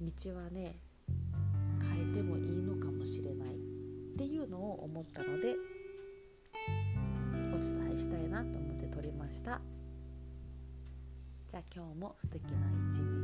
道はね変えてもいいのかもしれないっていうのを思ったのでお伝えしたいなと思って撮りました。じゃあ今日も素敵な一日